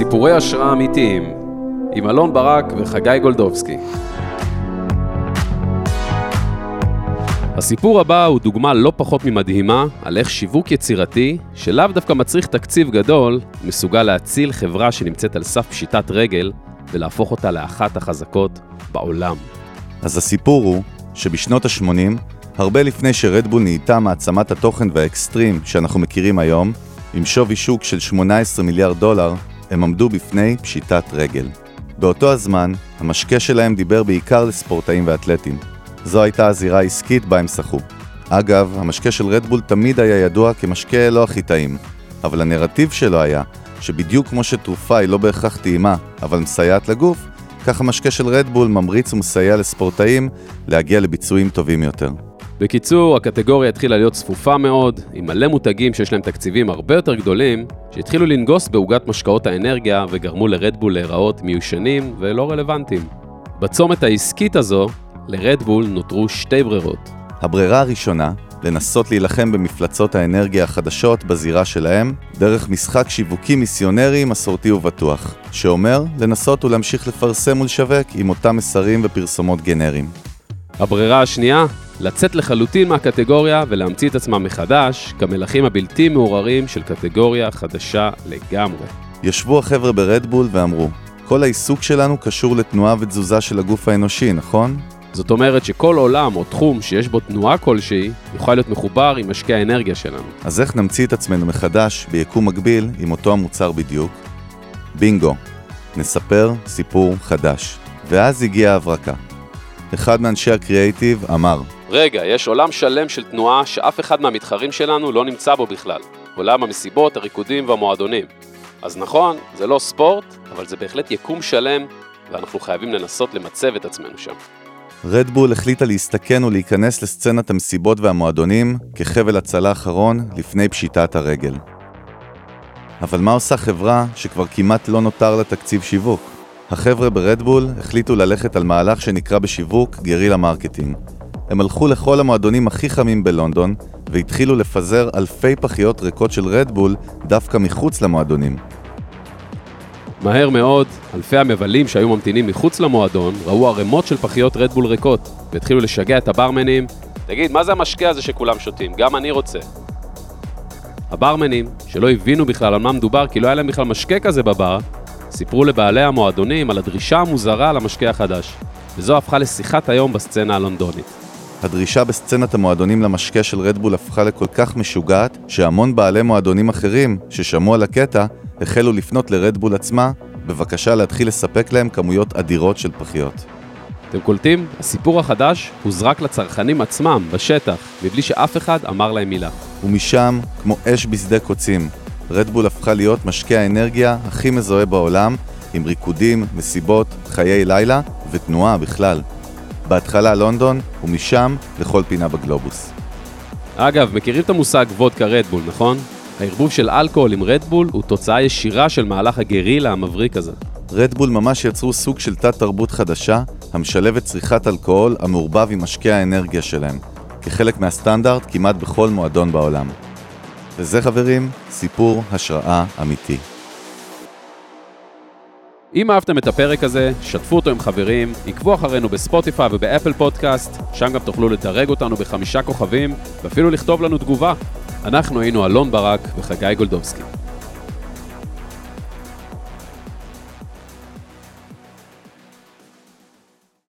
סיפורי השראה אמיתיים, עם אלון ברק וחגי גולדובסקי. הסיפור הבא הוא דוגמה לא פחות ממדהימה על איך שיווק יצירתי, שלאו דווקא מצריך תקציב גדול, מסוגל להציל חברה שנמצאת על סף פשיטת רגל ולהפוך אותה לאחת החזקות בעולם. אז הסיפור הוא שבשנות ה-80, הרבה לפני שרדבול נהייתה מעצמת התוכן והאקסטרים שאנחנו מכירים היום, עם שווי שוק של 18 מיליארד דולר, הם עמדו בפני פשיטת רגל. באותו הזמן, המשקה שלהם דיבר בעיקר לספורטאים ואתלטים. זו הייתה הזירה העסקית בה הם שחו. אגב, המשקה של רדבול תמיד היה ידוע כמשקה לא הכי טעים, אבל הנרטיב שלו היה שבדיוק כמו שתרופה היא לא בהכרח טעימה, אבל מסייעת לגוף, כך המשקה של רדבול ממריץ ומסייע לספורטאים להגיע לביצועים טובים יותר. בקיצור, הקטגוריה התחילה להיות צפופה מאוד, עם מלא מותגים שיש להם תקציבים הרבה יותר גדולים, שהתחילו לנגוס בעוגת משקאות האנרגיה וגרמו לרדבול להיראות מיושנים ולא רלוונטיים. בצומת העסקית הזו, לרדבול נותרו שתי ברירות. הברירה הראשונה, לנסות להילחם במפלצות האנרגיה החדשות בזירה שלהם, דרך משחק שיווקי מיסיונרי מסורתי ובטוח, שאומר לנסות ולהמשיך לפרסם ולשווק עם אותם מסרים ופרסומות גנריים. הברירה השנייה, לצאת לחלוטין מהקטגוריה ולהמציא את עצמם מחדש, כמלכים הבלתי מעורערים של קטגוריה חדשה לגמרי. ישבו החבר'ה ברדבול ואמרו, כל העיסוק שלנו קשור לתנועה ותזוזה של הגוף האנושי, נכון? זאת אומרת שכל עולם או תחום שיש בו תנועה כלשהי, יוכל להיות מחובר עם משקי האנרגיה שלנו. אז איך נמציא את עצמנו מחדש ביקום מקביל עם אותו המוצר בדיוק? בינגו, נספר סיפור חדש. ואז הגיעה ההברקה. אחד מאנשי הקריאייטיב אמר, רגע, יש עולם שלם של תנועה שאף אחד מהמתחרים שלנו לא נמצא בו בכלל. עולם המסיבות, הריקודים והמועדונים. אז נכון, זה לא ספורט, אבל זה בהחלט יקום שלם, ואנחנו חייבים לנסות למצב את עצמנו שם. רדבול החליטה להסתכן ולהיכנס לסצנת המסיבות והמועדונים כחבל הצלה אחרון לפני פשיטת הרגל. אבל מה עושה חברה שכבר כמעט לא נותר לה תקציב שיווק? החבר'ה ברדבול החליטו ללכת על מהלך שנקרא בשיווק guerrilla marketing. הם הלכו לכל המועדונים הכי חמים בלונדון והתחילו לפזר אלפי פחיות ריקות של רדבול דווקא מחוץ למועדונים. מהר מאוד, אלפי המבלים שהיו ממתינים מחוץ למועדון ראו ערימות של פחיות רדבול ריקות והתחילו לשגע את הברמנים תגיד, מה זה המשקה הזה שכולם שותים? גם אני רוצה. הברמנים, שלא הבינו בכלל על מה מדובר כי לא היה להם בכלל משקה כזה בבר, סיפרו לבעלי המועדונים על הדרישה המוזרה למשקה החדש, וזו הפכה לשיחת היום בסצנה הלונדונית. הדרישה בסצנת המועדונים למשקה של רדבול הפכה לכל כך משוגעת, שהמון בעלי מועדונים אחרים ששמעו על הקטע, החלו לפנות לרדבול עצמה, בבקשה להתחיל לספק להם כמויות אדירות של פחיות. אתם קולטים? הסיפור החדש הוזרק לצרכנים עצמם, בשטח, מבלי שאף אחד אמר להם מילה. ומשם, כמו אש בשדה קוצים, רדבול הפכה להיות משקה האנרגיה הכי מזוהה בעולם, עם ריקודים, מסיבות, חיי לילה ותנועה בכלל. בהתחלה לונדון, ומשם לכל פינה בגלובוס. אגב, מכירים את המושג וודקה רדבול, נכון? הערבוב של אלכוהול עם רדבול הוא תוצאה ישירה של מהלך הגרילה המבריק הזה. רדבול ממש יצרו סוג של תת-תרבות חדשה, המשלבת צריכת אלכוהול המעורבב עם משקי האנרגיה שלהם, כחלק מהסטנדרט כמעט בכל מועדון בעולם. וזה חברים, סיפור השראה אמיתי. אם אהבתם את הפרק הזה, שתפו אותו עם חברים, עקבו אחרינו בספוטיפיי ובאפל פודקאסט, שם גם תוכלו לדרג אותנו בחמישה כוכבים, ואפילו לכתוב לנו תגובה. אנחנו היינו אלון ברק וחגי גולדובסקי.